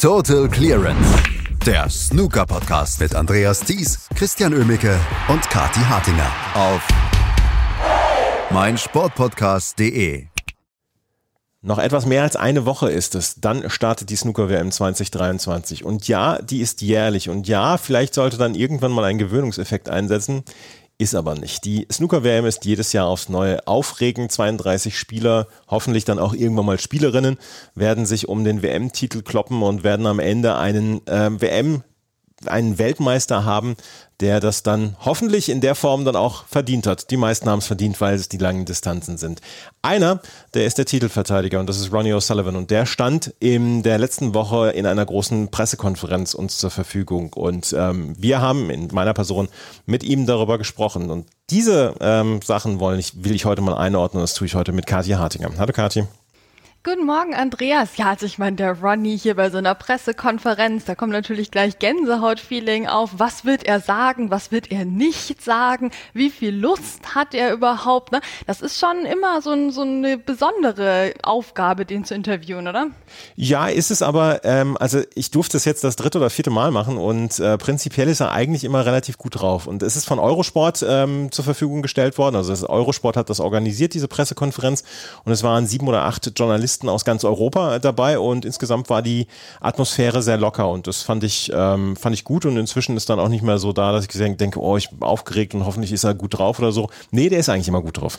Total Clearance. Der Snooker-Podcast mit Andreas Thies, Christian Ömicke und Kati Hartinger auf meinsportpodcast.de. Noch etwas mehr als eine Woche ist es, dann startet die Snooker-WM 2023. Und ja, die ist jährlich. Und ja, vielleicht sollte dann irgendwann mal ein Gewöhnungseffekt einsetzen. Ist aber nicht. Die Snooker-WM ist jedes Jahr aufs Neue aufregend. 32 Spieler, hoffentlich dann auch irgendwann mal Spielerinnen, werden sich um den WM-Titel kloppen und werden am Ende einen äh, WM einen Weltmeister haben, der das dann hoffentlich in der Form dann auch verdient hat. Die meisten haben es verdient, weil es die langen Distanzen sind. Einer, der ist der Titelverteidiger und das ist Ronnie O'Sullivan und der stand in der letzten Woche in einer großen Pressekonferenz uns zur Verfügung und ähm, wir haben in meiner Person mit ihm darüber gesprochen und diese ähm, Sachen wollen ich, will ich heute mal einordnen. Das tue ich heute mit Kathi Hartinger. Hallo Kathi. Guten Morgen, Andreas. Ja, also ich meine, der Ronny hier bei so einer Pressekonferenz, da kommt natürlich gleich Gänsehaut-Feeling auf. Was wird er sagen? Was wird er nicht sagen? Wie viel Lust hat er überhaupt? Ne? Das ist schon immer so, ein, so eine besondere Aufgabe, den zu interviewen, oder? Ja, ist es aber, ähm, also ich durfte es jetzt das dritte oder vierte Mal machen und äh, prinzipiell ist er eigentlich immer relativ gut drauf. Und es ist von Eurosport ähm, zur Verfügung gestellt worden. Also Eurosport hat das organisiert, diese Pressekonferenz. Und es waren sieben oder acht Journalisten Journalisten aus ganz Europa dabei und insgesamt war die Atmosphäre sehr locker und das fand ich, ähm, fand ich gut und inzwischen ist dann auch nicht mehr so da, dass ich denke, oh, ich bin aufgeregt und hoffentlich ist er gut drauf oder so. Nee, der ist eigentlich immer gut drauf.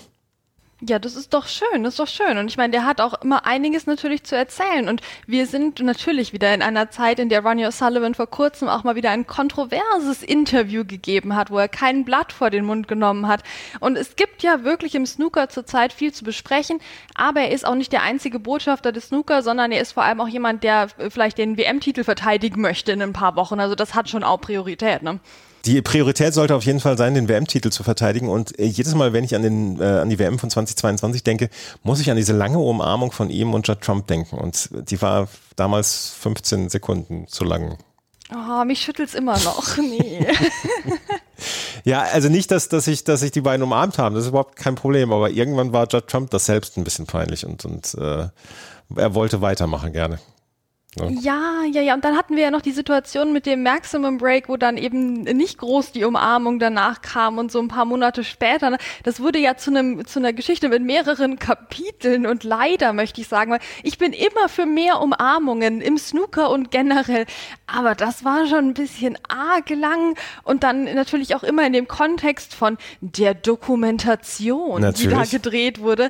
Ja, das ist doch schön, das ist doch schön. Und ich meine, der hat auch immer einiges natürlich zu erzählen. Und wir sind natürlich wieder in einer Zeit, in der Ronnie O'Sullivan vor kurzem auch mal wieder ein kontroverses Interview gegeben hat, wo er kein Blatt vor den Mund genommen hat. Und es gibt ja wirklich im Snooker zurzeit viel zu besprechen. Aber er ist auch nicht der einzige Botschafter des Snooker, sondern er ist vor allem auch jemand, der vielleicht den WM-Titel verteidigen möchte in ein paar Wochen. Also das hat schon auch Priorität, ne? Die Priorität sollte auf jeden Fall sein, den WM-Titel zu verteidigen. Und äh, jedes Mal, wenn ich an, den, äh, an die WM von 2022 denke, muss ich an diese lange Umarmung von ihm und Judd Trump denken. Und die war damals 15 Sekunden zu lang. Oh, mich schüttelt's immer noch. Nee. ja, also nicht, dass, dass, ich, dass ich die beiden umarmt habe, das ist überhaupt kein Problem, aber irgendwann war Judd Trump das selbst ein bisschen peinlich und, und äh, er wollte weitermachen gerne. Ja, ja, ja. Und dann hatten wir ja noch die Situation mit dem Maximum Break, wo dann eben nicht groß die Umarmung danach kam und so ein paar Monate später. Ne? Das wurde ja zu einem zu einer Geschichte mit mehreren Kapiteln und leider möchte ich sagen, weil ich bin immer für mehr Umarmungen im Snooker und generell. Aber das war schon ein bisschen arg lang und dann natürlich auch immer in dem Kontext von der Dokumentation, natürlich. die da gedreht wurde.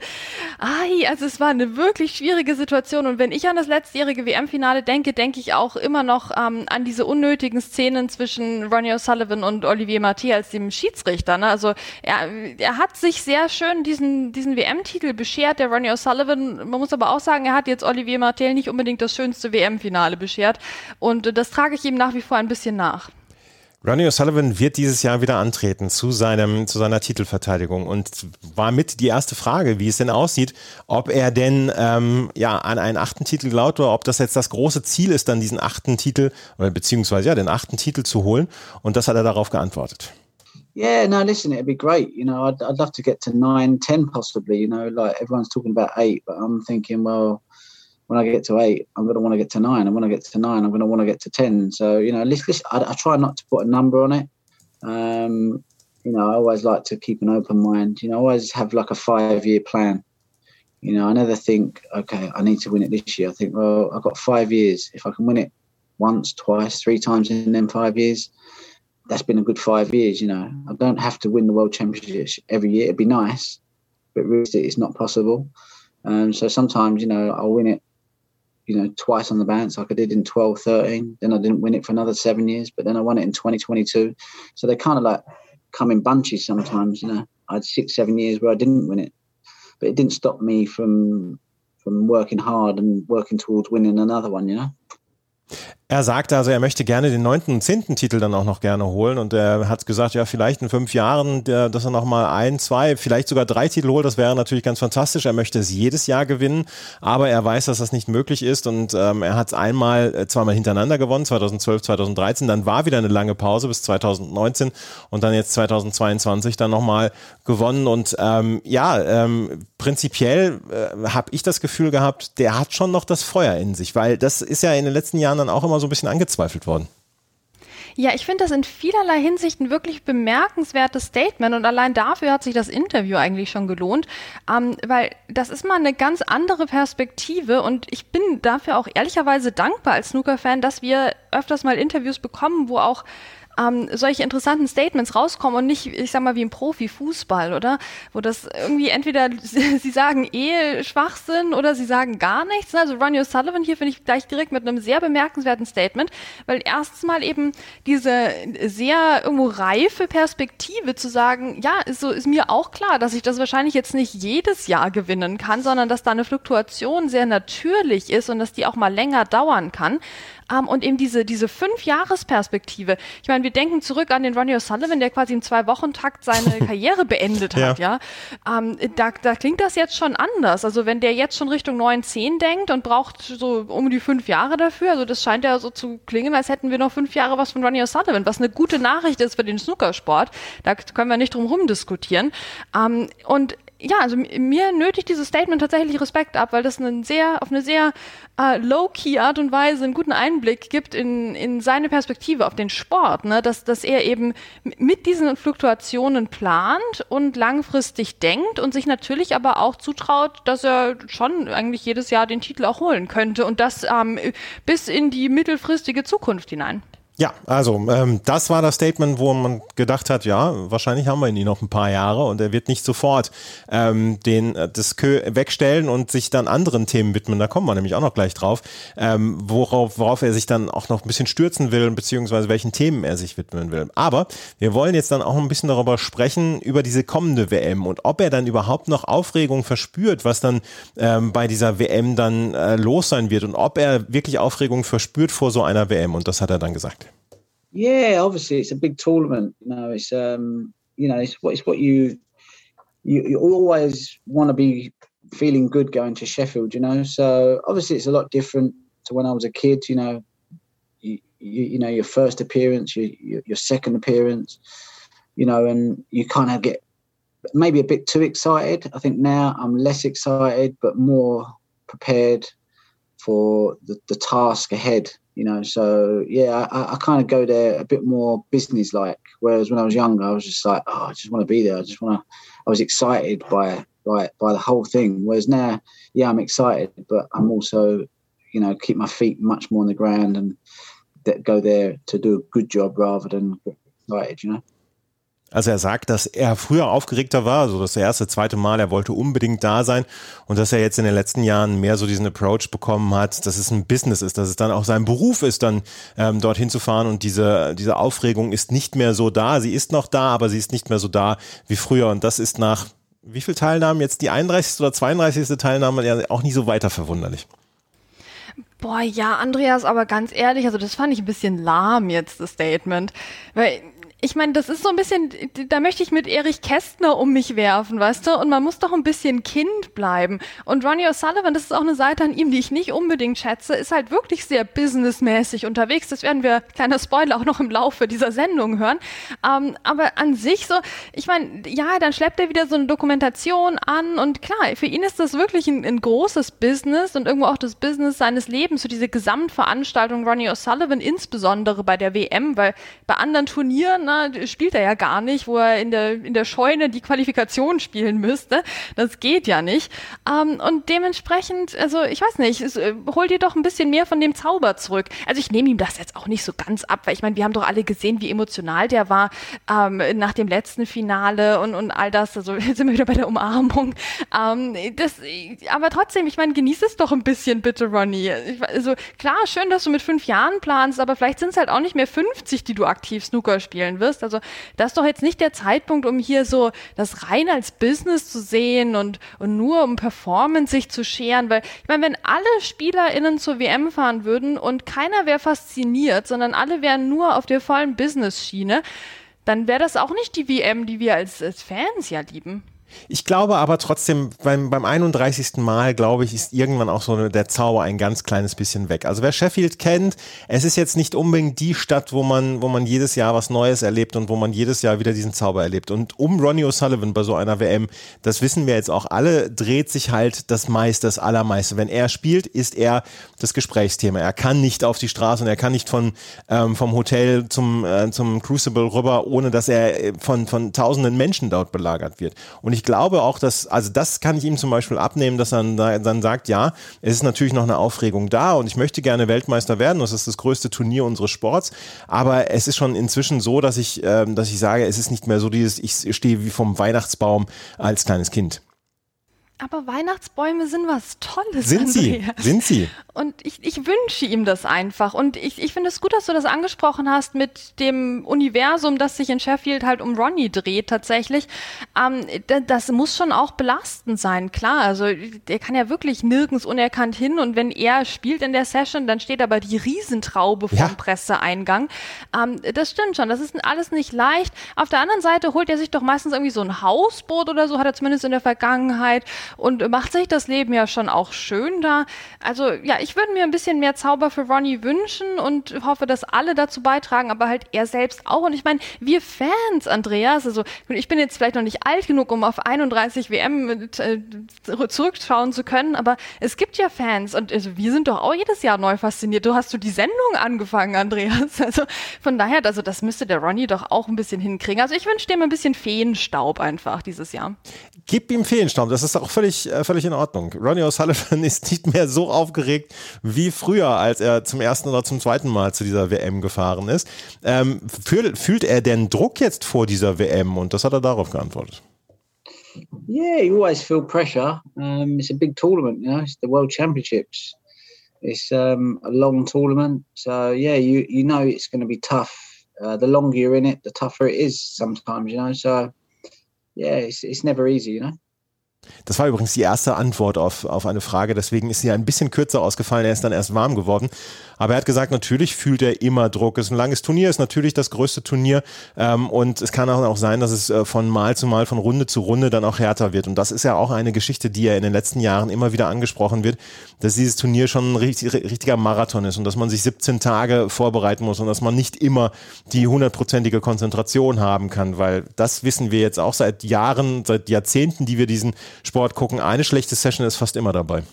Ai, also es war eine wirklich schwierige Situation und wenn ich an das letztjährige WM-Finale Finale denke, denke ich auch immer noch ähm, an diese unnötigen Szenen zwischen Ronnie O'Sullivan und Olivier Mathieu als dem Schiedsrichter. Ne? Also er, er hat sich sehr schön diesen, diesen WM-Titel beschert, der Ronnie O'Sullivan. Man muss aber auch sagen, er hat jetzt Olivier Mathieu nicht unbedingt das schönste WM-Finale beschert. Und äh, das trage ich ihm nach wie vor ein bisschen nach. Ronnie O'Sullivan wird dieses Jahr wieder antreten zu seinem, zu seiner Titelverteidigung und war mit die erste Frage, wie es denn aussieht, ob er denn ähm, ja an einen achten Titel glaubt oder ob das jetzt das große Ziel ist, dann diesen achten Titel oder beziehungsweise ja den achten Titel zu holen. Und das hat er darauf geantwortet. Yeah, no, listen, it'd be great. You know, I'd, I'd love to get to nine, ten, possibly. You know, like everyone's talking about eight, but I'm thinking, well. When I get to eight, I'm going to want to get to nine. And when I get to nine, I'm going to want to get to 10. So, you know, I, I, try not to put a number on it. Um, you know, I always like to keep an open mind. You know, I always have like a five year plan. You know, I never think, okay, I need to win it this year. I think, well, I've got five years. If I can win it once, twice, three times in them five years, that's been a good five years. You know, I don't have to win the world championship every year. It'd be nice, but really, it's not possible. Um, so sometimes, you know, I'll win it you know, twice on the bounce like I did in 12, 13. Then I didn't win it for another seven years, but then I won it in 2022. So they kind of like come in bunches sometimes, you know. I had six, seven years where I didn't win it, but it didn't stop me from from working hard and working towards winning another one, you know. Er sagte also, er möchte gerne den neunten und zehnten Titel dann auch noch gerne holen. Und er hat gesagt, ja, vielleicht in fünf Jahren, dass er nochmal ein, zwei, vielleicht sogar drei Titel holt, das wäre natürlich ganz fantastisch. Er möchte es jedes Jahr gewinnen, aber er weiß, dass das nicht möglich ist. Und ähm, er hat es einmal, äh, zweimal hintereinander gewonnen, 2012, 2013, dann war wieder eine lange Pause bis 2019 und dann jetzt 2022 dann nochmal gewonnen. Und ähm, ja, ähm, prinzipiell äh, habe ich das Gefühl gehabt, der hat schon noch das Feuer in sich, weil das ist ja in den letzten Jahren dann auch immer so ein bisschen angezweifelt worden. Ja, ich finde das in vielerlei Hinsicht ein wirklich bemerkenswertes Statement und allein dafür hat sich das Interview eigentlich schon gelohnt, ähm, weil das ist mal eine ganz andere Perspektive und ich bin dafür auch ehrlicherweise dankbar als Snooker-Fan, dass wir öfters mal Interviews bekommen, wo auch ähm, solche interessanten Statements rauskommen und nicht, ich sag mal, wie im Profifußball, oder? Wo das irgendwie entweder sie sagen eh Schwachsinn oder sie sagen gar nichts. Also Ronnie O'Sullivan hier finde ich gleich direkt mit einem sehr bemerkenswerten Statement, weil erstens mal eben diese sehr irgendwo reife Perspektive zu sagen, ja, ist so ist mir auch klar, dass ich das wahrscheinlich jetzt nicht jedes Jahr gewinnen kann, sondern dass da eine Fluktuation sehr natürlich ist und dass die auch mal länger dauern kann. Um, und eben diese, diese Fünf-Jahres-Perspektive. Ich meine, wir denken zurück an den Ronnie O'Sullivan, der quasi im Zwei-Wochen-Takt seine Karriere beendet hat, ja. ja? Um, da, da klingt das jetzt schon anders. Also wenn der jetzt schon Richtung 9, 10 denkt und braucht so um die fünf Jahre dafür, also das scheint ja so zu klingen, als hätten wir noch fünf Jahre was von Ronnie O'Sullivan, was eine gute Nachricht ist für den Snookersport. Da können wir nicht drum herum diskutieren. Um, und ja, also mir nötigt dieses Statement tatsächlich Respekt ab, weil das einen sehr, auf eine sehr äh, low-key Art und Weise einen guten Einblick gibt in, in seine Perspektive auf den Sport, ne? dass, dass er eben mit diesen Fluktuationen plant und langfristig denkt und sich natürlich aber auch zutraut, dass er schon eigentlich jedes Jahr den Titel auch holen könnte und das ähm, bis in die mittelfristige Zukunft hinein. Ja, also ähm, das war das Statement, wo man gedacht hat, ja, wahrscheinlich haben wir ihn noch ein paar Jahre und er wird nicht sofort ähm, den äh, das Kö wegstellen und sich dann anderen Themen widmen. Da kommen wir nämlich auch noch gleich drauf, ähm, worauf, worauf er sich dann auch noch ein bisschen stürzen will, beziehungsweise welchen Themen er sich widmen will. Aber wir wollen jetzt dann auch ein bisschen darüber sprechen, über diese kommende WM und ob er dann überhaupt noch Aufregung verspürt, was dann ähm, bei dieser WM dann äh, los sein wird und ob er wirklich Aufregung verspürt vor so einer WM. Und das hat er dann gesagt. Yeah, obviously it's a big tournament. You know, it's um, you know, it's what it's what you you, you always want to be feeling good going to Sheffield. You know, so obviously it's a lot different to when I was a kid. You know, you you, you know your first appearance, your, your your second appearance. You know, and you kind of get maybe a bit too excited. I think now I'm less excited, but more prepared for the, the task ahead you know? So yeah i, I kind of go there a bit more business like whereas when i was younger i was just like oh i just want to be there. I just want to i was excited by by by the whole thing whereas now yeah i'm excited but i'm also you know keep my feet much more on the ground and go there to do a good job rather than excited you know Also er sagt, dass er früher aufgeregter war, also das erste, zweite Mal, er wollte unbedingt da sein und dass er jetzt in den letzten Jahren mehr so diesen Approach bekommen hat, dass es ein Business ist, dass es dann auch sein Beruf ist, dann ähm, dorthin zu fahren und diese, diese Aufregung ist nicht mehr so da. Sie ist noch da, aber sie ist nicht mehr so da wie früher und das ist nach wie viel Teilnahmen jetzt die 31. oder 32. Teilnahme ja auch nicht so weiter verwunderlich. Boah, ja, Andreas, aber ganz ehrlich, also das fand ich ein bisschen lahm jetzt, das Statement. Weil ich meine, das ist so ein bisschen, da möchte ich mit Erich Kästner um mich werfen, weißt du? Und man muss doch ein bisschen Kind bleiben. Und Ronnie O'Sullivan, das ist auch eine Seite an ihm, die ich nicht unbedingt schätze, ist halt wirklich sehr businessmäßig unterwegs. Das werden wir, kleiner Spoiler, auch noch im Laufe dieser Sendung hören. Ähm, aber an sich so, ich meine, ja, dann schleppt er wieder so eine Dokumentation an und klar, für ihn ist das wirklich ein, ein großes Business und irgendwo auch das Business seines Lebens, so diese Gesamtveranstaltung Ronnie O'Sullivan, insbesondere bei der WM, weil bei anderen Turnieren, Partner spielt er ja gar nicht, wo er in der, in der Scheune die Qualifikation spielen müsste. Das geht ja nicht. Ähm, und dementsprechend, also ich weiß nicht, es, äh, hol dir doch ein bisschen mehr von dem Zauber zurück. Also ich nehme ihm das jetzt auch nicht so ganz ab, weil ich meine, wir haben doch alle gesehen, wie emotional der war ähm, nach dem letzten Finale und, und all das. Also jetzt sind wir wieder bei der Umarmung. Ähm, das, aber trotzdem, ich meine, genieß es doch ein bisschen bitte, Ronnie. Also klar, schön, dass du mit fünf Jahren planst, aber vielleicht sind es halt auch nicht mehr 50, die du aktiv Snooker spielen wirst. Also das ist doch jetzt nicht der Zeitpunkt, um hier so das rein als Business zu sehen und, und nur um Performance sich zu scheren, weil ich meine, wenn alle SpielerInnen zur WM fahren würden und keiner wäre fasziniert, sondern alle wären nur auf der vollen Business-Schiene, dann wäre das auch nicht die WM, die wir als, als Fans ja lieben. Ich glaube aber trotzdem, beim, beim 31. Mal, glaube ich, ist irgendwann auch so der Zauber ein ganz kleines bisschen weg. Also wer Sheffield kennt, es ist jetzt nicht unbedingt die Stadt, wo man, wo man jedes Jahr was Neues erlebt und wo man jedes Jahr wieder diesen Zauber erlebt. Und um Ronnie O'Sullivan bei so einer WM, das wissen wir jetzt auch alle, dreht sich halt das meiste, das Allermeiste. Wenn er spielt, ist er das Gesprächsthema. Er kann nicht auf die Straße und er kann nicht von, ähm, vom Hotel zum, äh, zum Crucible rüber, ohne dass er äh, von, von tausenden Menschen dort belagert wird. Und ich ich glaube auch, dass, also das kann ich ihm zum Beispiel abnehmen, dass er dann sagt, ja, es ist natürlich noch eine Aufregung da und ich möchte gerne Weltmeister werden. Das ist das größte Turnier unseres Sports. Aber es ist schon inzwischen so, dass ich, ähm, dass ich sage, es ist nicht mehr so dieses, ich stehe wie vom Weihnachtsbaum als kleines Kind. Aber Weihnachtsbäume sind was Tolles. Sind sie? Sind sie? Und ich, ich wünsche ihm das einfach. Und ich, ich finde es gut, dass du das angesprochen hast mit dem Universum, das sich in Sheffield halt um Ronnie dreht tatsächlich. Ähm, das muss schon auch belastend sein, klar. Also der kann ja wirklich nirgends unerkannt hin. Und wenn er spielt in der Session, dann steht aber die Riesentraube vom ja. Presseeingang. Ähm, das stimmt schon. Das ist alles nicht leicht. Auf der anderen Seite holt er sich doch meistens irgendwie so ein Hausboot oder so, hat er zumindest in der Vergangenheit und macht sich das Leben ja schon auch schön da. Also ja, ich würde mir ein bisschen mehr Zauber für Ronnie wünschen und hoffe, dass alle dazu beitragen, aber halt er selbst auch. Und ich meine, wir Fans, Andreas, also ich bin jetzt vielleicht noch nicht alt genug, um auf 31 WM mit, äh, zurückschauen zu können, aber es gibt ja Fans und also wir sind doch auch jedes Jahr neu fasziniert. Du hast du die Sendung angefangen, Andreas. Also von daher, also das müsste der Ronnie doch auch ein bisschen hinkriegen. Also ich wünsche dem ein bisschen Feenstaub einfach dieses Jahr. Gib ihm Feenstaub, das ist auch völlig, äh, völlig in Ordnung. Ronnie O'Sullivan ist nicht mehr so aufgeregt wie früher, als er zum ersten oder zum zweiten Mal zu dieser WM gefahren ist. Ähm, fühl, fühlt er denn Druck jetzt vor dieser WM? Und das hat er darauf geantwortet. Yeah, you always feel pressure. Um, it's a big tournament, you know. It's the World Championships. It's um, a long tournament, so yeah, you you know it's going to be tough. Uh, the longer you're in it, the tougher it is sometimes, you know. So yeah, it's it's never easy, you know. Das war übrigens die erste Antwort auf, auf eine Frage, deswegen ist sie ein bisschen kürzer ausgefallen. Er ist dann erst warm geworden. Aber er hat gesagt, natürlich fühlt er immer Druck. Es ist ein langes Turnier, ist natürlich das größte Turnier. Ähm, und es kann auch sein, dass es äh, von Mal zu Mal, von Runde zu Runde dann auch härter wird. Und das ist ja auch eine Geschichte, die ja in den letzten Jahren immer wieder angesprochen wird, dass dieses Turnier schon ein richtig, richtiger Marathon ist und dass man sich 17 Tage vorbereiten muss und dass man nicht immer die hundertprozentige Konzentration haben kann, weil das wissen wir jetzt auch seit Jahren, seit Jahrzehnten, die wir diesen Sport gucken. Eine schlechte Session ist fast immer dabei.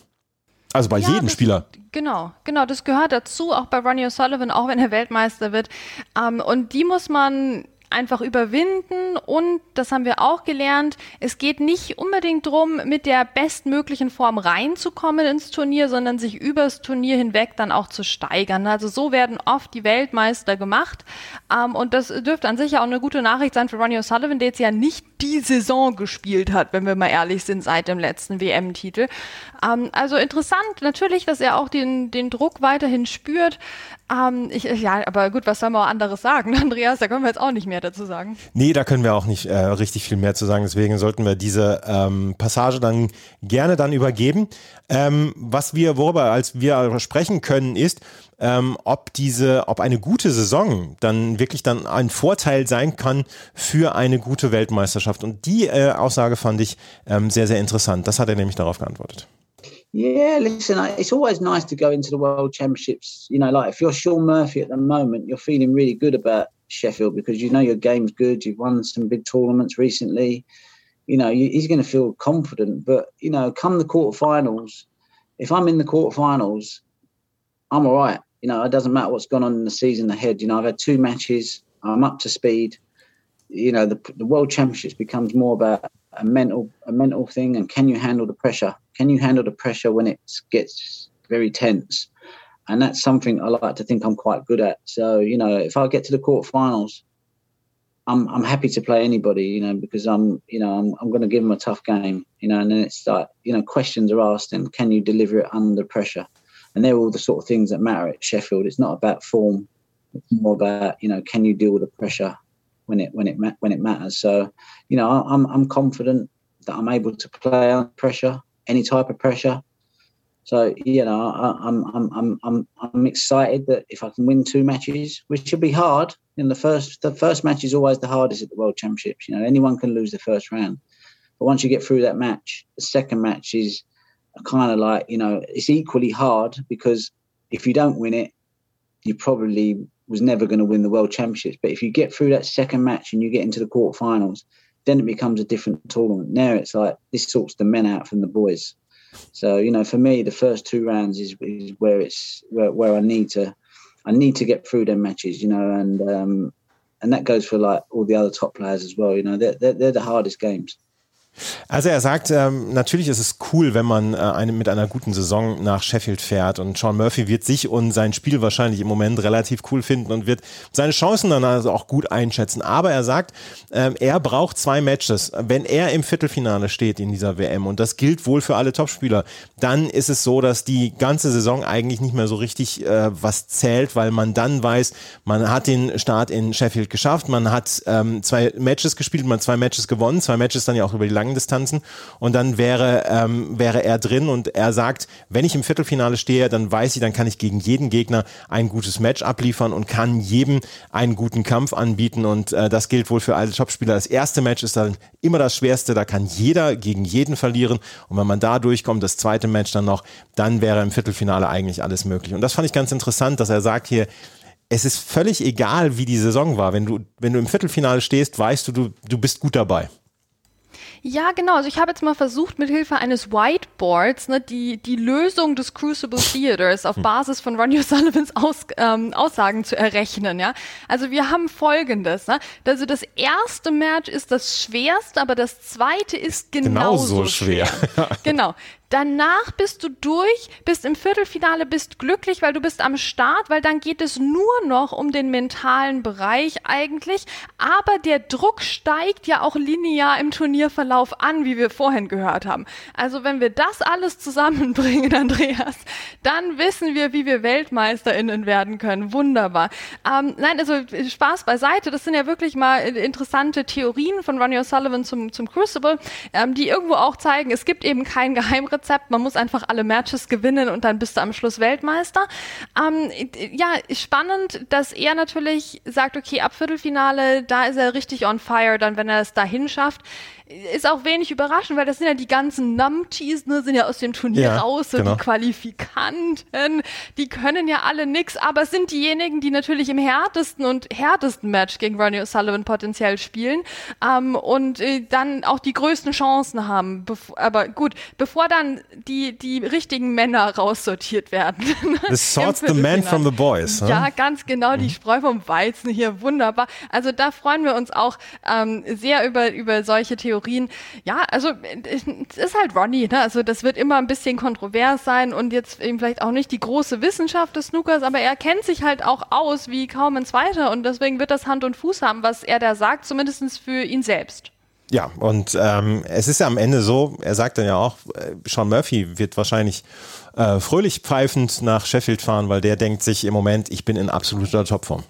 Also bei ja, jedem das, Spieler. Genau, genau, das gehört dazu, auch bei Ronnie O'Sullivan, auch wenn er Weltmeister wird. Ähm, und die muss man einfach überwinden und das haben wir auch gelernt, es geht nicht unbedingt darum, mit der bestmöglichen Form reinzukommen ins Turnier, sondern sich übers Turnier hinweg dann auch zu steigern. Also so werden oft die Weltmeister gemacht ähm, und das dürfte an sich ja auch eine gute Nachricht sein für Ronnie O'Sullivan, der jetzt ja nicht die Saison gespielt hat, wenn wir mal ehrlich sind, seit dem letzten WM-Titel. Ähm, also interessant natürlich, dass er auch den, den Druck weiterhin spürt. Ähm, ich, ja, aber gut, was soll man auch anderes sagen, Andreas? Da können wir jetzt auch nicht mehr dazu sagen. Nee, da können wir auch nicht äh, richtig viel mehr zu sagen. Deswegen sollten wir diese ähm, Passage dann gerne dann übergeben. Ähm, was wir, worüber als wir sprechen können, ist, ähm, ob diese, ob eine gute Saison dann wirklich dann ein Vorteil sein kann für eine gute Weltmeisterschaft. Und die äh, Aussage fand ich ähm, sehr, sehr interessant. Das hat er nämlich darauf geantwortet. Yeah, listen, it's always nice to go into the World Championships. You know, like if you're Sean Murphy at the moment, you're feeling really good about Sheffield because you know your game's good. You've won some big tournaments recently. You know, he's going to feel confident. But, you know, come the quarterfinals, if I'm in the quarterfinals, I'm all right. You know, it doesn't matter what's gone on in the season ahead. You know, I've had two matches, I'm up to speed. You know, the, the World Championships becomes more about a mental a mental thing and can you handle the pressure? Can you handle the pressure when it gets very tense? And that's something i like to think i'm quite good at. So you know if i get to the quarterfinals i'm i'm happy to play anybody you know because i'm you know i'm, I'm going to give them a tough game you know and then it's like you know questions are asked and can you deliver it under pressure? And they're all the sort of things that matter at sheffield. It's not about form. It's more about you know can you deal with the pressure when it when it when it matters. So, you know, I'm I'm confident that I'm able to play under pressure, any type of pressure. So you know, I, am I'm I'm I'm I'm excited that if I can win two matches, which should be hard. In the first, the first match is always the hardest at the World Championships. You know, anyone can lose the first round, but once you get through that match, the second match is kind of like you know it's equally hard because if you don't win it, you probably was never going to win the World Championships. But if you get through that second match and you get into the quarterfinals, then it becomes a different tournament. Now it's like this sorts the men out from the boys. So you know, for me, the first two rounds is, is where it's where, where I need to I need to get through them matches. You know, and um, and that goes for like all the other top players as well. You know, they're, they're, they're the hardest games. Also er sagt, ähm, natürlich ist es cool, wenn man äh, eine, mit einer guten Saison nach Sheffield fährt und Sean Murphy wird sich und sein Spiel wahrscheinlich im Moment relativ cool finden und wird seine Chancen dann also auch gut einschätzen. Aber er sagt, ähm, er braucht zwei Matches. Wenn er im Viertelfinale steht in dieser WM und das gilt wohl für alle Topspieler, dann ist es so, dass die ganze Saison eigentlich nicht mehr so richtig äh, was zählt, weil man dann weiß, man hat den Start in Sheffield geschafft, man hat ähm, zwei Matches gespielt, man hat zwei Matches gewonnen, zwei Matches dann ja auch über die lange langen Distanzen und dann wäre, ähm, wäre er drin und er sagt, wenn ich im Viertelfinale stehe, dann weiß ich, dann kann ich gegen jeden Gegner ein gutes Match abliefern und kann jedem einen guten Kampf anbieten und äh, das gilt wohl für alle Topspieler. Das erste Match ist dann immer das schwerste, da kann jeder gegen jeden verlieren und wenn man da durchkommt, das zweite Match dann noch, dann wäre im Viertelfinale eigentlich alles möglich. Und das fand ich ganz interessant, dass er sagt hier, es ist völlig egal, wie die Saison war. Wenn du, wenn du im Viertelfinale stehst, weißt du, du, du bist gut dabei. Ja, genau. Also ich habe jetzt mal versucht, mit Hilfe eines Whiteboards ne, die, die Lösung des Crucible Theaters auf hm. Basis von Ronnie O'Sullivans Aus, ähm, Aussagen zu errechnen. Ja? Also wir haben folgendes. Ne? Also das erste Match ist das schwerste, aber das zweite ist genauso, genauso schwer. schwer. genau. Danach bist du durch, bist im Viertelfinale, bist glücklich, weil du bist am Start, weil dann geht es nur noch um den mentalen Bereich eigentlich. Aber der Druck steigt ja auch linear im Turnierverlauf an, wie wir vorhin gehört haben. Also wenn wir das alles zusammenbringen, Andreas, dann wissen wir, wie wir WeltmeisterInnen werden können. Wunderbar. Ähm, nein, also Spaß beiseite. Das sind ja wirklich mal interessante Theorien von Ronnie O'Sullivan zum, zum Crucible, ähm, die irgendwo auch zeigen, es gibt eben kein Geheimrezept Rezept. Man muss einfach alle Matches gewinnen und dann bist du am Schluss Weltmeister. Ähm, ja, spannend, dass er natürlich sagt, okay, ab Viertelfinale, da ist er richtig on fire, dann wenn er es dahin schafft ist auch wenig überraschend, weil das sind ja die ganzen Numpties, ne, sind ja aus dem Turnier ja, raus, so genau. die Qualifikanten, die können ja alle nix, aber es sind diejenigen, die natürlich im härtesten und härtesten Match gegen Ronnie O'Sullivan potenziell spielen ähm, und äh, dann auch die größten Chancen haben. Bef aber gut, bevor dann die, die richtigen Männer raussortiert werden. This sorts the man from the boys. Huh? Ja, ganz genau, die mhm. Spreu vom Weizen hier, wunderbar. Also da freuen wir uns auch ähm, sehr über, über solche Theorien Theorien. Ja, also es ist halt Ronnie, ne? Also das wird immer ein bisschen kontrovers sein und jetzt eben vielleicht auch nicht die große Wissenschaft des Snookers, aber er kennt sich halt auch aus wie kaum ein zweiter und deswegen wird das Hand und Fuß haben, was er da sagt, zumindest für ihn selbst. Ja, und ähm, es ist ja am Ende so, er sagt dann ja auch, äh, Sean Murphy wird wahrscheinlich äh, fröhlich pfeifend nach Sheffield fahren, weil der denkt sich im Moment, ich bin in absoluter Topform.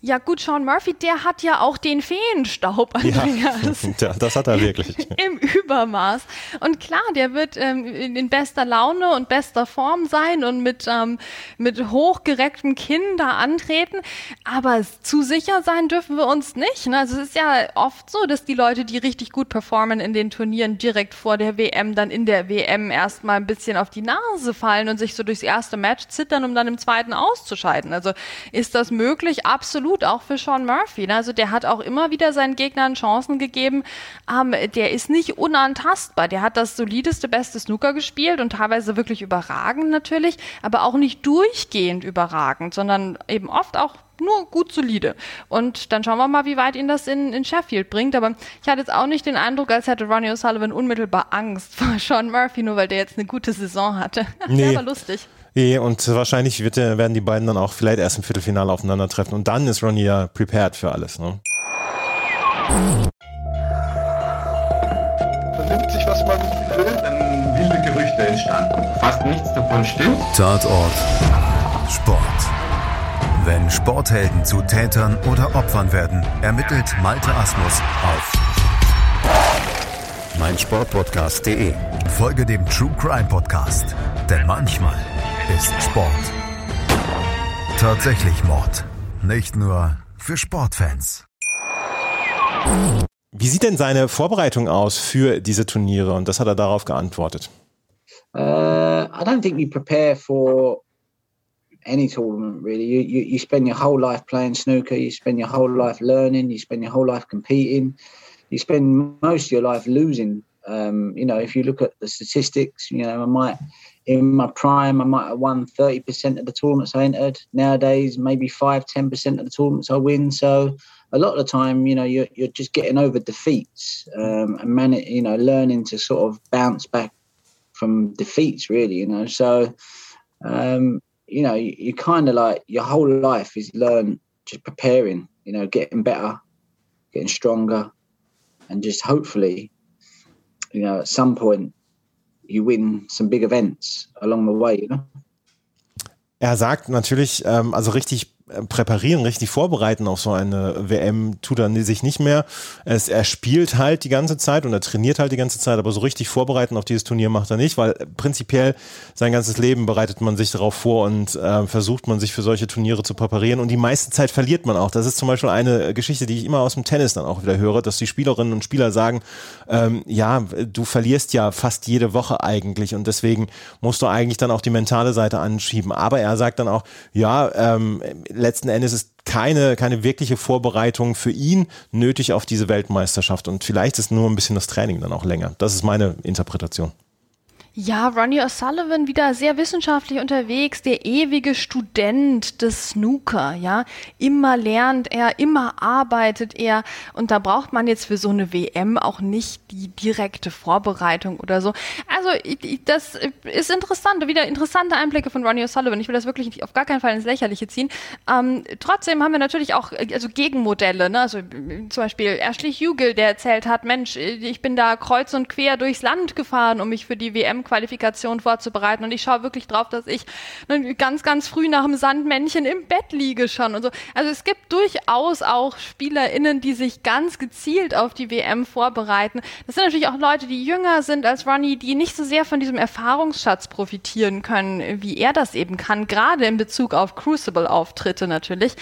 Ja gut, Sean Murphy, der hat ja auch den Feenstaub, Andreas. Ja, das hat er wirklich. Im Übermaß. Und klar, der wird ähm, in bester Laune und bester Form sein und mit, ähm, mit hochgerecktem Kinn da antreten. Aber zu sicher sein dürfen wir uns nicht. Ne? Also es ist ja oft so, dass die Leute, die richtig gut performen in den Turnieren direkt vor der WM, dann in der WM erstmal ein bisschen auf die Nase fallen und sich so durchs erste Match zittern, um dann im zweiten auszuscheiden. Also ist das möglich? Absolut absolut, auch für Sean Murphy. Ne? Also der hat auch immer wieder seinen Gegnern Chancen gegeben. Ähm, der ist nicht unantastbar. Der hat das solideste, beste Snooker gespielt und teilweise wirklich überragend natürlich, aber auch nicht durchgehend überragend, sondern eben oft auch nur gut solide. Und dann schauen wir mal, wie weit ihn das in, in Sheffield bringt. Aber ich hatte jetzt auch nicht den Eindruck, als hätte Ronnie O'Sullivan unmittelbar Angst vor Sean Murphy, nur weil der jetzt eine gute Saison hatte. Nee. War lustig. Nee, und wahrscheinlich wird, werden die beiden dann auch vielleicht erst im Viertelfinale aufeinandertreffen und dann ist Ronnie ja prepared für alles. Ne? Vernimmt sich, was man will, dann wilde Gerüchte entstanden. Fast nichts davon stimmt. Tatort. Sport. Wenn Sporthelden zu Tätern oder Opfern werden, ermittelt Malte Asmus auf meinsportpodcast.de. Folge dem True Crime Podcast, denn manchmal ist Sport tatsächlich Mord. Nicht nur für Sportfans. Wie sieht denn seine Vorbereitung aus für diese Turniere? Und das hat er darauf geantwortet. Uh, I don't think you prepare for any tournament really. You, you you spend your whole life playing snooker. You spend your whole life learning. You spend your whole life competing. You spend most of your life losing. Um, you know, if you look at the statistics, you know, I might in my prime, I might have won 30% of the tournaments I entered. Nowadays, maybe 5 10% of the tournaments I win. So a lot of the time, you know, you're, you're just getting over defeats um, and man, you know, learning to sort of bounce back from defeats, really, you know. So, um, you know, you, you kind of like your whole life is learn just preparing, you know, getting better, getting stronger, and just hopefully, you know, at some point you win some big events along the way, you know. Er sagt natürlich, ähm, also richtig präparieren, richtig vorbereiten auf so eine WM tut er sich nicht mehr. Es, er spielt halt die ganze Zeit und er trainiert halt die ganze Zeit, aber so richtig vorbereiten auf dieses Turnier macht er nicht, weil prinzipiell sein ganzes Leben bereitet man sich darauf vor und äh, versucht man sich für solche Turniere zu präparieren und die meiste Zeit verliert man auch. Das ist zum Beispiel eine Geschichte, die ich immer aus dem Tennis dann auch wieder höre, dass die Spielerinnen und Spieler sagen, ähm, ja, du verlierst ja fast jede Woche eigentlich und deswegen musst du eigentlich dann auch die mentale Seite anschieben. Aber er sagt dann auch, ja, ähm, letzten Endes ist keine, keine wirkliche Vorbereitung für ihn nötig auf diese Weltmeisterschaft. Und vielleicht ist nur ein bisschen das Training dann auch länger. Das ist meine Interpretation. Ja, Ronnie O'Sullivan wieder sehr wissenschaftlich unterwegs, der ewige Student des Snooker, ja. Immer lernt er, immer arbeitet er und da braucht man jetzt für so eine WM auch nicht die direkte Vorbereitung oder so. Also, das ist interessant, wieder interessante Einblicke von Ronnie O'Sullivan. Ich will das wirklich auf gar keinen Fall ins Lächerliche ziehen. Ähm, trotzdem haben wir natürlich auch also Gegenmodelle, ne? Also zum Beispiel Ashley Hugel, der erzählt hat, Mensch, ich bin da kreuz und quer durchs Land gefahren, um mich für die WM Qualifikation vorzubereiten. Und ich schaue wirklich drauf, dass ich ganz, ganz früh nach dem Sandmännchen im Bett liege schon und so. Also es gibt durchaus auch SpielerInnen, die sich ganz gezielt auf die WM vorbereiten. Das sind natürlich auch Leute, die jünger sind als Ronnie, die nicht so sehr von diesem Erfahrungsschatz profitieren können, wie er das eben kann, gerade in Bezug auf Crucible-Auftritte natürlich.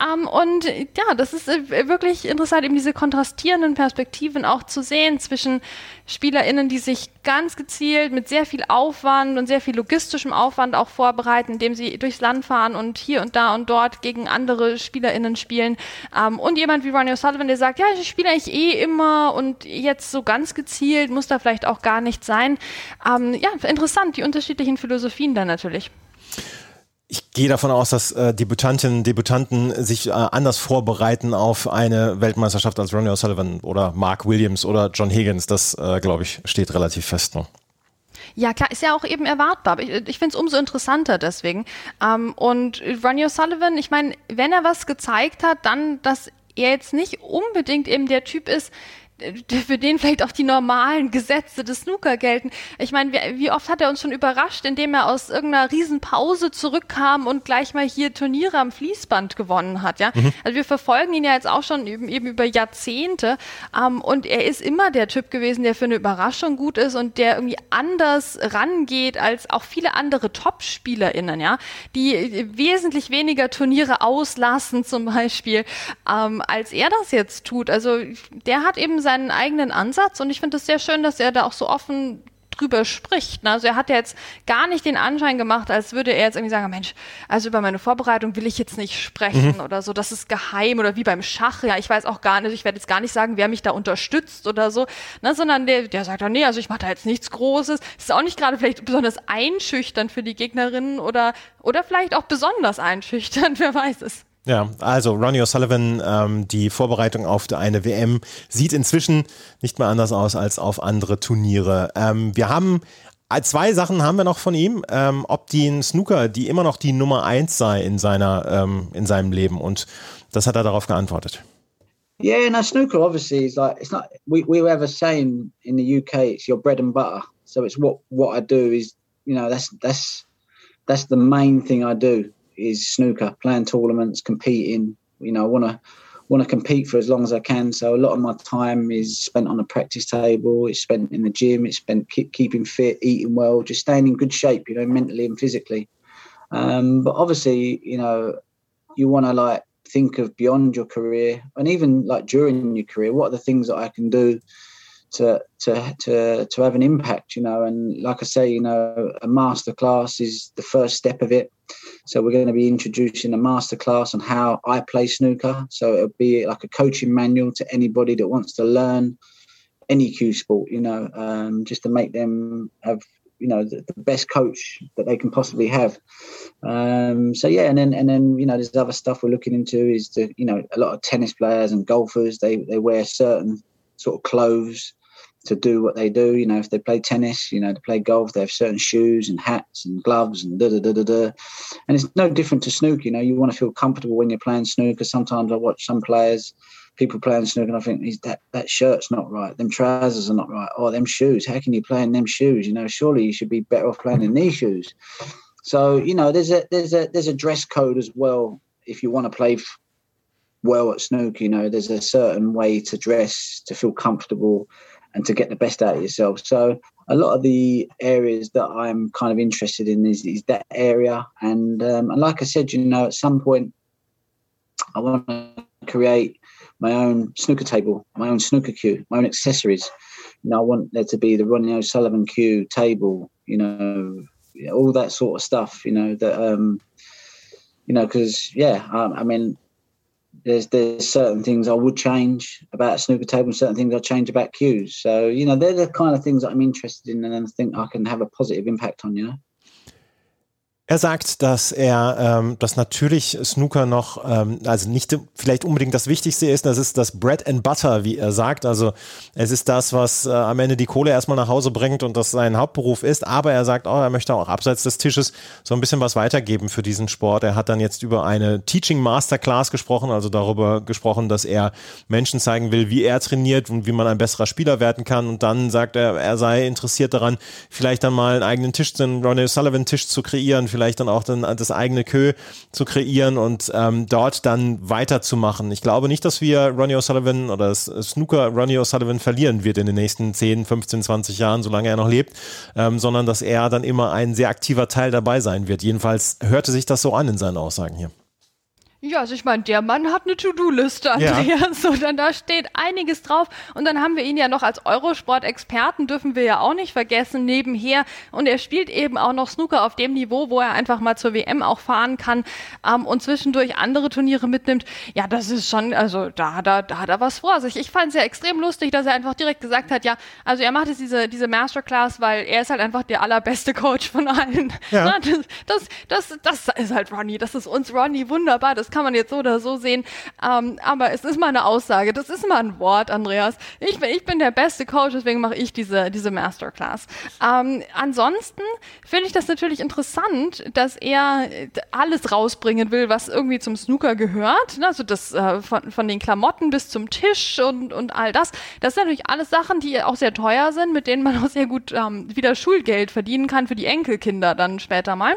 Ähm, und ja, das ist äh, wirklich interessant, eben diese kontrastierenden Perspektiven auch zu sehen zwischen SpielerInnen, die sich ganz gezielt mit sehr viel Aufwand und sehr viel logistischem Aufwand auch vorbereiten, indem sie durchs Land fahren und hier und da und dort gegen andere SpielerInnen spielen. Ähm, und jemand wie Ronnie O'Sullivan, der sagt, ja, ich spiele eigentlich eh immer und jetzt so ganz gezielt muss da vielleicht auch gar nicht sein. Ähm, ja, interessant, die unterschiedlichen Philosophien da natürlich. Ich gehe davon aus, dass äh, Debütantinnen und Debütanten sich äh, anders vorbereiten auf eine Weltmeisterschaft als Ronnie O'Sullivan oder Mark Williams oder John Higgins. Das, äh, glaube ich, steht relativ fest noch. Ja, klar, ist ja auch eben erwartbar. Ich, ich finde es umso interessanter deswegen. Ähm, und Ronnie O'Sullivan, ich meine, wenn er was gezeigt hat, dann, dass er jetzt nicht unbedingt eben der Typ ist, für den vielleicht auch die normalen Gesetze des Snooker gelten. Ich meine, wie oft hat er uns schon überrascht, indem er aus irgendeiner Riesenpause zurückkam und gleich mal hier Turniere am Fließband gewonnen hat, ja. Mhm. Also wir verfolgen ihn ja jetzt auch schon eben, eben über Jahrzehnte ähm, und er ist immer der Typ gewesen, der für eine Überraschung gut ist und der irgendwie anders rangeht als auch viele andere Top-SpielerInnen, ja, die wesentlich weniger Turniere auslassen zum Beispiel, ähm, als er das jetzt tut. Also der hat eben seinen eigenen Ansatz und ich finde es sehr schön, dass er da auch so offen drüber spricht. Ne? Also er hat ja jetzt gar nicht den Anschein gemacht, als würde er jetzt irgendwie sagen, Mensch, also über meine Vorbereitung will ich jetzt nicht sprechen mhm. oder so, das ist geheim oder wie beim Schach, ja, ich weiß auch gar nicht, ich werde jetzt gar nicht sagen, wer mich da unterstützt oder so, ne? sondern der, der sagt, oh, nee, also ich mache da jetzt nichts Großes. Das ist auch nicht gerade vielleicht besonders einschüchternd für die Gegnerinnen oder, oder vielleicht auch besonders einschüchternd, wer weiß es. Ja, also Ronnie O'Sullivan, ähm, die Vorbereitung auf eine WM sieht inzwischen nicht mehr anders aus als auf andere Turniere. Ähm, wir haben äh, zwei Sachen haben wir noch von ihm, ähm, ob die Snooker, die immer noch die Nummer eins sei in seiner ähm, in seinem Leben und das hat er darauf geantwortet. Yeah, no, snooker obviously is like it's not. We we have a saying in the UK. It's your bread and butter. So it's what what I do is you know that's that's that's the main thing I do. Is snooker, playing tournaments, competing. You know, I want to want to compete for as long as I can. So a lot of my time is spent on the practice table. It's spent in the gym. It's spent keep, keeping fit, eating well, just staying in good shape. You know, mentally and physically. Um, but obviously, you know, you want to like think of beyond your career and even like during your career. What are the things that I can do? to to to to have an impact you know and like i say you know a master class is the first step of it so we're going to be introducing a master class on how i play snooker. So it'll be like a coaching manual to anybody that wants to learn any cue sport you know um, just to make them have you know the, the, best coach that they can possibly have. Um, so yeah and then and then you know there's other stuff we're looking into is the you know a lot of tennis players and golfers they they wear certain sort of clothes to do what they do. You know, if they play tennis, you know, to play golf, they have certain shoes and hats and gloves and da da da da da. And it's no different to snooker. You know, you want to feel comfortable when you're playing snooker. Sometimes I watch some players, people playing snooker, and I think is that that shirt's not right. Them trousers are not right. Oh, them shoes. How can you play in them shoes? You know, surely you should be better off playing in these shoes. So you know, there's a there's a there's a dress code as well. If you want to play well at snook, you know, there's a certain way to dress to feel comfortable and to get the best out of yourself. So a lot of the areas that I'm kind of interested in is, is that area. And um, and like I said, you know, at some point I want to create my own snooker table, my own snooker cue, my own accessories. You know, I want there to be the Ronnie O'Sullivan cue table, you know, all that sort of stuff, you know, that um you know, because yeah, I, I mean, there's there's certain things I would change about snooker table and certain things I change about cues. So, you know, they're the kind of things that I'm interested in and I think I can have a positive impact on, you know. Er sagt, dass er, ähm, dass natürlich Snooker noch, ähm, also nicht vielleicht unbedingt das Wichtigste ist, das ist das Bread and Butter, wie er sagt. Also es ist das, was äh, am Ende die Kohle erstmal nach Hause bringt und das sein Hauptberuf ist. Aber er sagt auch, er möchte auch abseits des Tisches so ein bisschen was weitergeben für diesen Sport. Er hat dann jetzt über eine Teaching Masterclass gesprochen, also darüber gesprochen, dass er Menschen zeigen will, wie er trainiert und wie man ein besserer Spieler werden kann. Und dann sagt er, er sei interessiert daran, vielleicht dann mal einen eigenen Tisch, einen Ronnie Sullivan Tisch zu kreieren vielleicht dann auch dann das eigene Kö zu kreieren und ähm, dort dann weiterzumachen. Ich glaube nicht, dass wir Ronnie O'Sullivan oder das Snooker Ronnie O'Sullivan verlieren wird in den nächsten 10, 15, 20 Jahren, solange er noch lebt, ähm, sondern dass er dann immer ein sehr aktiver Teil dabei sein wird. Jedenfalls hörte sich das so an in seinen Aussagen hier. Ja, also ich meine, der Mann hat eine To-Do-Liste, Andreas. Ja. So, dann da steht einiges drauf. Und dann haben wir ihn ja noch als Eurosport-Experten, dürfen wir ja auch nicht vergessen, nebenher. Und er spielt eben auch noch Snooker auf dem Niveau, wo er einfach mal zur WM auch fahren kann ähm, und zwischendurch andere Turniere mitnimmt. Ja, das ist schon, also da hat er, da hat er was vor sich. Ich fand es ja extrem lustig, dass er einfach direkt gesagt hat, ja, also er macht jetzt diese, diese Masterclass, weil er ist halt einfach der allerbeste Coach von allen. Ja. Das, das, das, das ist halt Ronny. Das ist uns Ronny wunderbar. Das kann man jetzt so oder so sehen. Ähm, aber es ist mal eine Aussage, das ist mal ein Wort, Andreas. Ich bin, ich bin der beste Coach, deswegen mache ich diese, diese Masterclass. Ähm, ansonsten finde ich das natürlich interessant, dass er alles rausbringen will, was irgendwie zum Snooker gehört. Also das äh, von, von den Klamotten bis zum Tisch und, und all das. Das sind natürlich alles Sachen, die auch sehr teuer sind, mit denen man auch sehr gut ähm, wieder Schulgeld verdienen kann für die Enkelkinder dann später mal.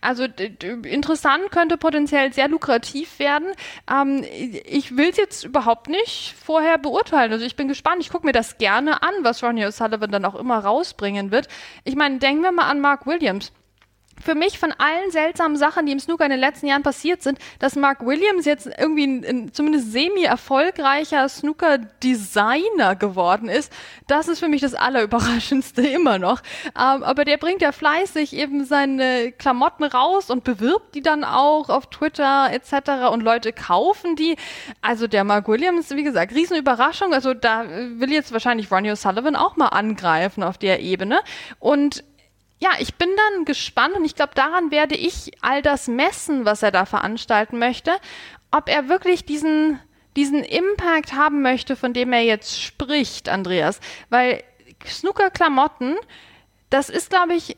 Also interessant könnte potenziell sehr lukrativ attraktiv werden. Ähm, ich will es jetzt überhaupt nicht vorher beurteilen. Also ich bin gespannt. Ich gucke mir das gerne an, was Ronnie O'Sullivan dann auch immer rausbringen wird. Ich meine, denken wir mal an Mark Williams für mich von allen seltsamen Sachen, die im Snooker in den letzten Jahren passiert sind, dass Mark Williams jetzt irgendwie ein, ein zumindest semi-erfolgreicher Snooker-Designer geworden ist, das ist für mich das Allerüberraschendste immer noch. Ähm, aber der bringt ja fleißig eben seine Klamotten raus und bewirbt die dann auch auf Twitter etc. und Leute kaufen die. Also der Mark Williams, wie gesagt, Riesenüberraschung. Also da will jetzt wahrscheinlich Ronnie O'Sullivan auch mal angreifen auf der Ebene. Und ja, ich bin dann gespannt und ich glaube, daran werde ich all das messen, was er da veranstalten möchte, ob er wirklich diesen, diesen Impact haben möchte, von dem er jetzt spricht, Andreas. Weil Snooker-Klamotten, das ist, glaube ich,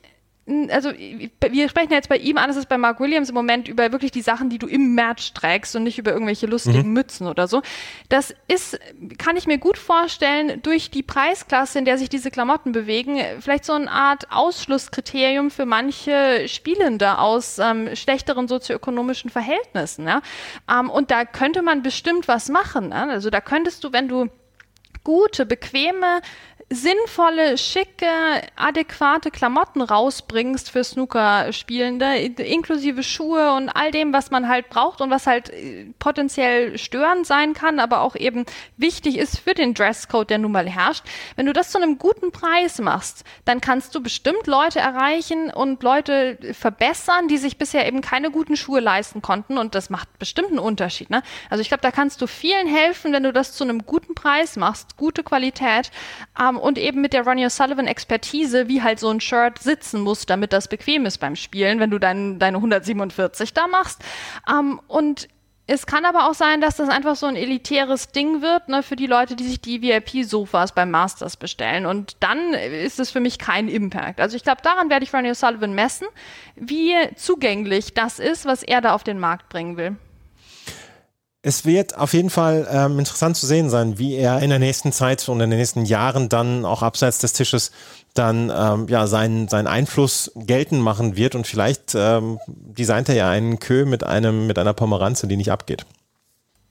also wir sprechen jetzt bei ihm, anders als bei Mark Williams im Moment über wirklich die Sachen, die du im Match trägst und nicht über irgendwelche lustigen mhm. Mützen oder so. Das ist, kann ich mir gut vorstellen, durch die Preisklasse, in der sich diese Klamotten bewegen, vielleicht so eine Art Ausschlusskriterium für manche Spielende aus ähm, schlechteren sozioökonomischen Verhältnissen. Ja? Ähm, und da könnte man bestimmt was machen. Ja? Also da könntest du, wenn du gute, bequeme sinnvolle, schicke, adäquate Klamotten rausbringst für Snooker-Spielende, inklusive Schuhe und all dem, was man halt braucht und was halt äh, potenziell störend sein kann, aber auch eben wichtig ist für den Dresscode, der nun mal herrscht. Wenn du das zu einem guten Preis machst, dann kannst du bestimmt Leute erreichen und Leute verbessern, die sich bisher eben keine guten Schuhe leisten konnten und das macht bestimmt einen Unterschied. Ne? Also ich glaube, da kannst du vielen helfen, wenn du das zu einem guten Preis machst, gute Qualität. Ähm, und eben mit der Ronnie O'Sullivan Expertise, wie halt so ein Shirt sitzen muss, damit das bequem ist beim Spielen, wenn du dein, deine 147 da machst. Ähm, und es kann aber auch sein, dass das einfach so ein elitäres Ding wird, ne, für die Leute, die sich die VIP-Sofas beim Masters bestellen. Und dann ist es für mich kein Impact. Also ich glaube, daran werde ich Ronnie O'Sullivan messen, wie zugänglich das ist, was er da auf den Markt bringen will. Es wird auf jeden Fall ähm, interessant zu sehen sein, wie er in der nächsten Zeit und in den nächsten Jahren dann auch abseits des Tisches dann ähm, ja seinen, seinen Einfluss geltend machen wird und vielleicht ähm, designt er ja einen Kö mit einem mit einer Pomeranze, die nicht abgeht.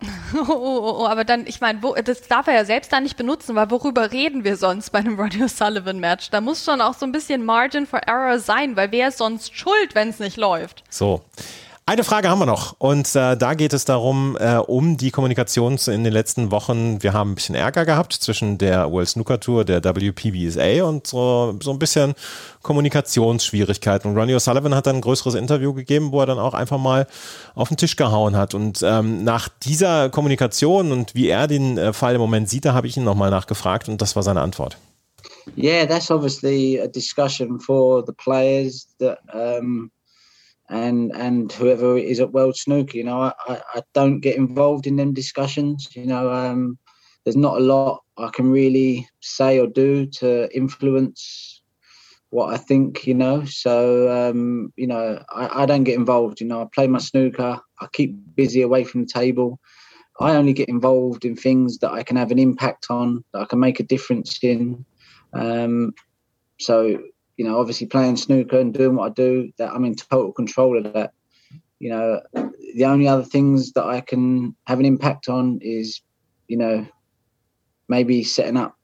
Oh, oh, oh, aber dann, ich meine, das darf er ja selbst da nicht benutzen, weil worüber reden wir sonst bei einem Roddy Sullivan Match? Da muss schon auch so ein bisschen Margin for Error sein, weil wer ist sonst schuld, wenn es nicht läuft? So. Eine Frage haben wir noch und äh, da geht es darum, äh, um die Kommunikation in den letzten Wochen. Wir haben ein bisschen Ärger gehabt zwischen der World Snooker Tour, der WPBSA und so, so ein bisschen Kommunikationsschwierigkeiten. Und Ronnie O'Sullivan hat dann ein größeres Interview gegeben, wo er dann auch einfach mal auf den Tisch gehauen hat. Und ähm, nach dieser Kommunikation und wie er den äh, Fall im Moment sieht, da habe ich ihn nochmal nachgefragt und das war seine Antwort. Yeah, that's obviously a discussion for the players that um and and whoever is at World Snooker. You know, I, I don't get involved in them discussions. You know, um, there's not a lot I can really say or do to influence what I think. You know, so um, you know, I, I don't get involved. You know, I play my snooker. I keep busy away from the table. I only get involved in things that I can have an impact on, that I can make a difference in. Um, so you know, obviously playing snooker and doing what I do, that I'm in total control of that. You know, the only other things that I can have an impact on is, you know, maybe setting up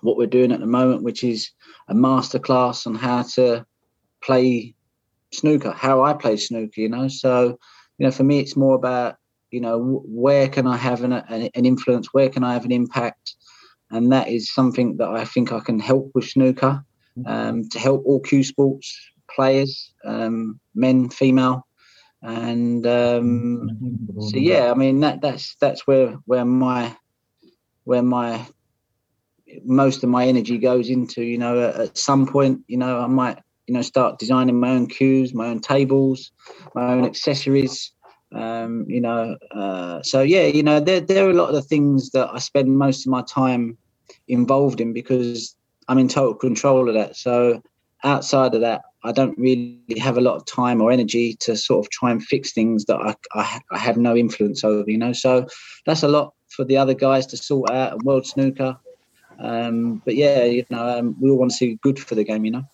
what we're doing at the moment, which is a masterclass on how to play snooker, how I play snooker, you know. So, you know, for me, it's more about, you know, where can I have an, an, influence? Where can I have an impact? And that is something that I think I can help with snooker um, to help all Q Sports players, um, men, female, and um, so yeah, I mean that that's that's where where my where my most of my energy goes into. You know, at, at some point, you know, I might you know start designing my own cues, my own tables, my own accessories. Um, you know, uh, so yeah, you know, there there are a lot of the things that I spend most of my time involved in because I'm in total control of that. So outside of that, I don't really have a lot of time or energy to sort of try and fix things that I, I, I have no influence over, you know. So that's a lot for the other guys to sort out and World Snooker. Um, but yeah, you know, um, we all want to see good for the game, you know.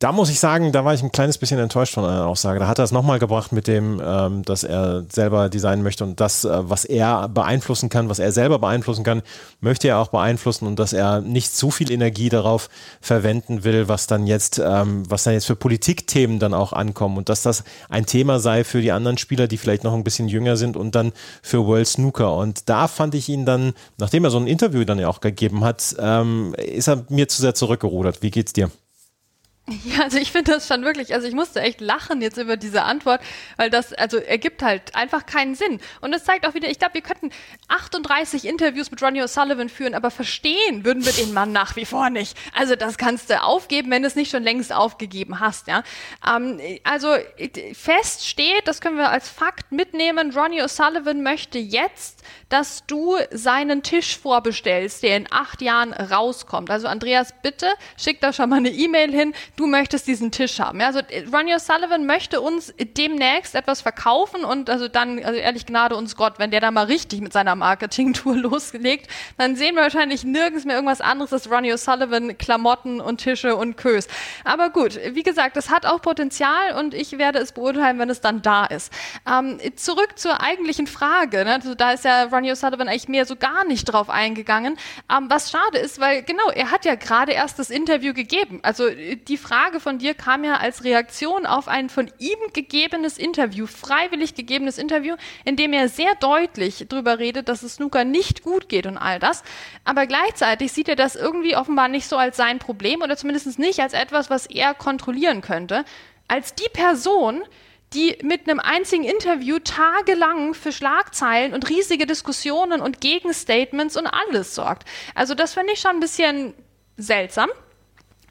Da muss ich sagen, da war ich ein kleines bisschen enttäuscht von einer Aussage. Da hat er es nochmal gebracht mit dem, ähm, dass er selber designen möchte und das, äh, was er beeinflussen kann, was er selber beeinflussen kann, möchte er auch beeinflussen und dass er nicht zu viel Energie darauf verwenden will, was dann jetzt, ähm, was dann jetzt für Politikthemen dann auch ankommen und dass das ein Thema sei für die anderen Spieler, die vielleicht noch ein bisschen jünger sind und dann für World Snooker. Und da fand ich ihn dann, nachdem er so ein Interview dann ja auch gegeben hat, ähm, ist er mir zu sehr zurückgerudert. Wie geht's dir? Ja, also ich finde das schon wirklich, also ich musste echt lachen jetzt über diese Antwort, weil das, also ergibt halt einfach keinen Sinn. Und es zeigt auch wieder, ich glaube, wir könnten 38 Interviews mit Ronnie O'Sullivan führen, aber verstehen würden wir den Mann nach wie vor nicht. Also das kannst du aufgeben, wenn du es nicht schon längst aufgegeben hast, ja. Ähm, also fest steht, das können wir als Fakt mitnehmen, Ronnie O'Sullivan möchte jetzt, dass du seinen Tisch vorbestellst, der in acht Jahren rauskommt. Also Andreas, bitte schick da schon mal eine E-Mail hin, du möchtest diesen Tisch haben. Ja, also Ronnie O'Sullivan möchte uns demnächst etwas verkaufen und also dann, also ehrlich Gnade uns Gott, wenn der da mal richtig mit seiner Marketing-Tour losgelegt, dann sehen wir wahrscheinlich nirgends mehr irgendwas anderes als Ronnie O'Sullivan, Klamotten und Tische und Kös. Aber gut, wie gesagt, das hat auch Potenzial und ich werde es beurteilen, wenn es dann da ist. Ähm, zurück zur eigentlichen Frage. Ne? Also da ist ja Ronnie O'Sullivan eigentlich mehr so gar nicht drauf eingegangen. Ähm, was schade ist, weil genau, er hat ja gerade erst das Interview gegeben. Also die Frage von dir kam ja als Reaktion auf ein von ihm gegebenes Interview, freiwillig gegebenes Interview, in dem er sehr deutlich darüber redet, dass es Snooker nicht gut geht und all das. Aber gleichzeitig sieht er das irgendwie offenbar nicht so als sein Problem oder zumindest nicht als etwas, was er kontrollieren könnte, als die Person, die mit einem einzigen Interview tagelang für Schlagzeilen und riesige Diskussionen und Gegenstatements und alles sorgt. Also das finde ich schon ein bisschen seltsam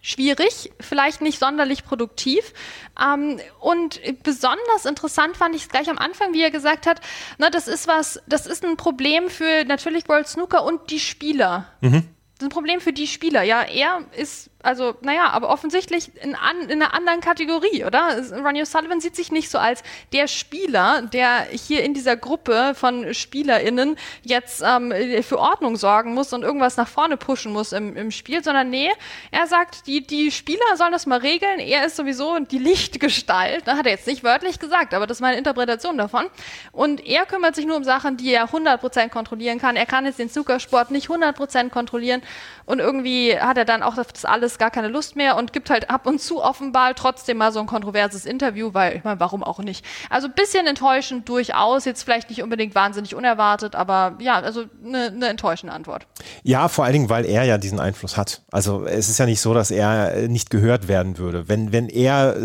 schwierig, vielleicht nicht sonderlich produktiv. Ähm, und besonders interessant fand ich es gleich am Anfang, wie er gesagt hat, na, das ist was, das ist ein Problem für natürlich World Snooker und die Spieler. Mhm. Das ist ein Problem für die Spieler. Ja, er ist also, naja, aber offensichtlich in, an, in einer anderen Kategorie, oder? Ronnie O'Sullivan sieht sich nicht so als der Spieler, der hier in dieser Gruppe von SpielerInnen jetzt ähm, für Ordnung sorgen muss und irgendwas nach vorne pushen muss im, im Spiel, sondern nee, er sagt, die, die Spieler sollen das mal regeln. Er ist sowieso die Lichtgestalt. Da hat er jetzt nicht wörtlich gesagt, aber das ist meine Interpretation davon. Und er kümmert sich nur um Sachen, die er 100% kontrollieren kann. Er kann jetzt den Zuckersport nicht 100% kontrollieren. Und irgendwie hat er dann auch das alles gar keine Lust mehr und gibt halt ab und zu offenbar trotzdem mal so ein kontroverses Interview, weil ich meine, warum auch nicht? Also ein bisschen enttäuschend durchaus, jetzt vielleicht nicht unbedingt wahnsinnig unerwartet, aber ja, also eine ne enttäuschende Antwort. Ja, vor allen Dingen, weil er ja diesen Einfluss hat. Also es ist ja nicht so, dass er nicht gehört werden würde. Wenn, wenn er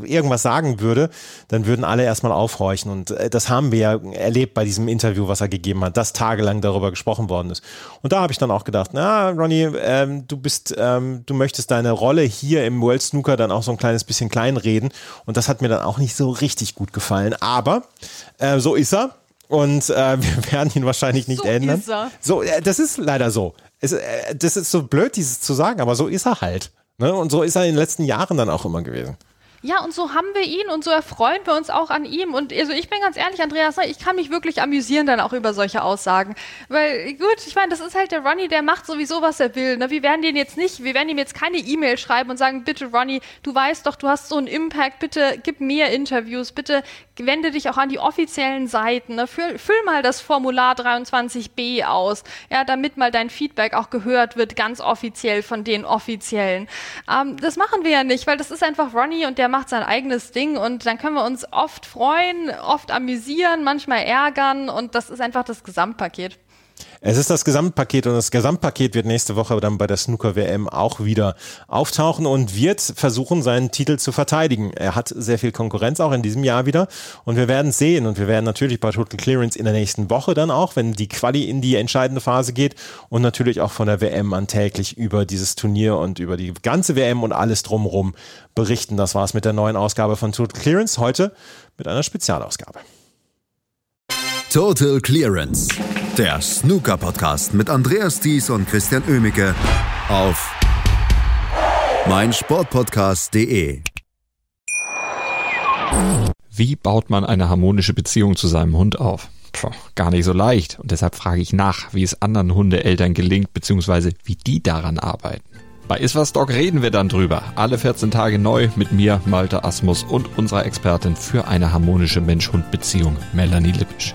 irgendwas sagen würde, dann würden alle erstmal aufhorchen und äh, das haben wir ja erlebt bei diesem Interview, was er gegeben hat, dass tagelang darüber gesprochen worden ist. Und da habe ich dann auch gedacht, na, Ronny, ähm, du bist, ähm, du möchtest deine Rolle hier im World Snooker dann auch so ein kleines bisschen kleinreden. Und das hat mir dann auch nicht so richtig gut gefallen. Aber äh, so ist er. Und äh, wir werden ihn wahrscheinlich nicht so ändern. Ist er. So, äh, das ist leider so. Es, äh, das ist so blöd, dieses zu sagen, aber so ist er halt. Ne? Und so ist er in den letzten Jahren dann auch immer gewesen. Ja, und so haben wir ihn und so erfreuen wir uns auch an ihm. Und also ich bin ganz ehrlich, Andreas, ich kann mich wirklich amüsieren dann auch über solche Aussagen. Weil, gut, ich meine, das ist halt der Ronny, der macht sowieso, was er will. Ne? Wir werden den jetzt nicht, wir werden ihm jetzt keine E-Mail schreiben und sagen, bitte Ronny, du weißt doch, du hast so einen Impact, bitte gib mehr Interviews, bitte wende dich auch an die offiziellen Seiten. Ne? Füll, füll mal das Formular 23b aus, ja, damit mal dein Feedback auch gehört wird, ganz offiziell von den Offiziellen. Ähm, das machen wir ja nicht, weil das ist einfach Ronny und der macht sein eigenes Ding und dann können wir uns oft freuen, oft amüsieren, manchmal ärgern und das ist einfach das Gesamtpaket. Es ist das Gesamtpaket und das Gesamtpaket wird nächste Woche dann bei der Snooker WM auch wieder auftauchen und wird versuchen, seinen Titel zu verteidigen. Er hat sehr viel Konkurrenz auch in diesem Jahr wieder und wir werden sehen und wir werden natürlich bei Total Clearance in der nächsten Woche dann auch, wenn die Quali in die entscheidende Phase geht und natürlich auch von der WM an täglich über dieses Turnier und über die ganze WM und alles drumherum berichten. Das war's mit der neuen Ausgabe von Total Clearance. Heute mit einer Spezialausgabe. Total Clearance der Snooker-Podcast mit Andreas Thies und Christian Oemicke auf meinsportpodcast.de. Wie baut man eine harmonische Beziehung zu seinem Hund auf? Puh, gar nicht so leicht. Und deshalb frage ich nach, wie es anderen Hundeeltern gelingt, beziehungsweise wie die daran arbeiten. Bei Iswas Dog reden wir dann drüber. Alle 14 Tage neu mit mir, Malte Asmus und unserer Expertin für eine harmonische Mensch-Hund-Beziehung, Melanie Lippisch.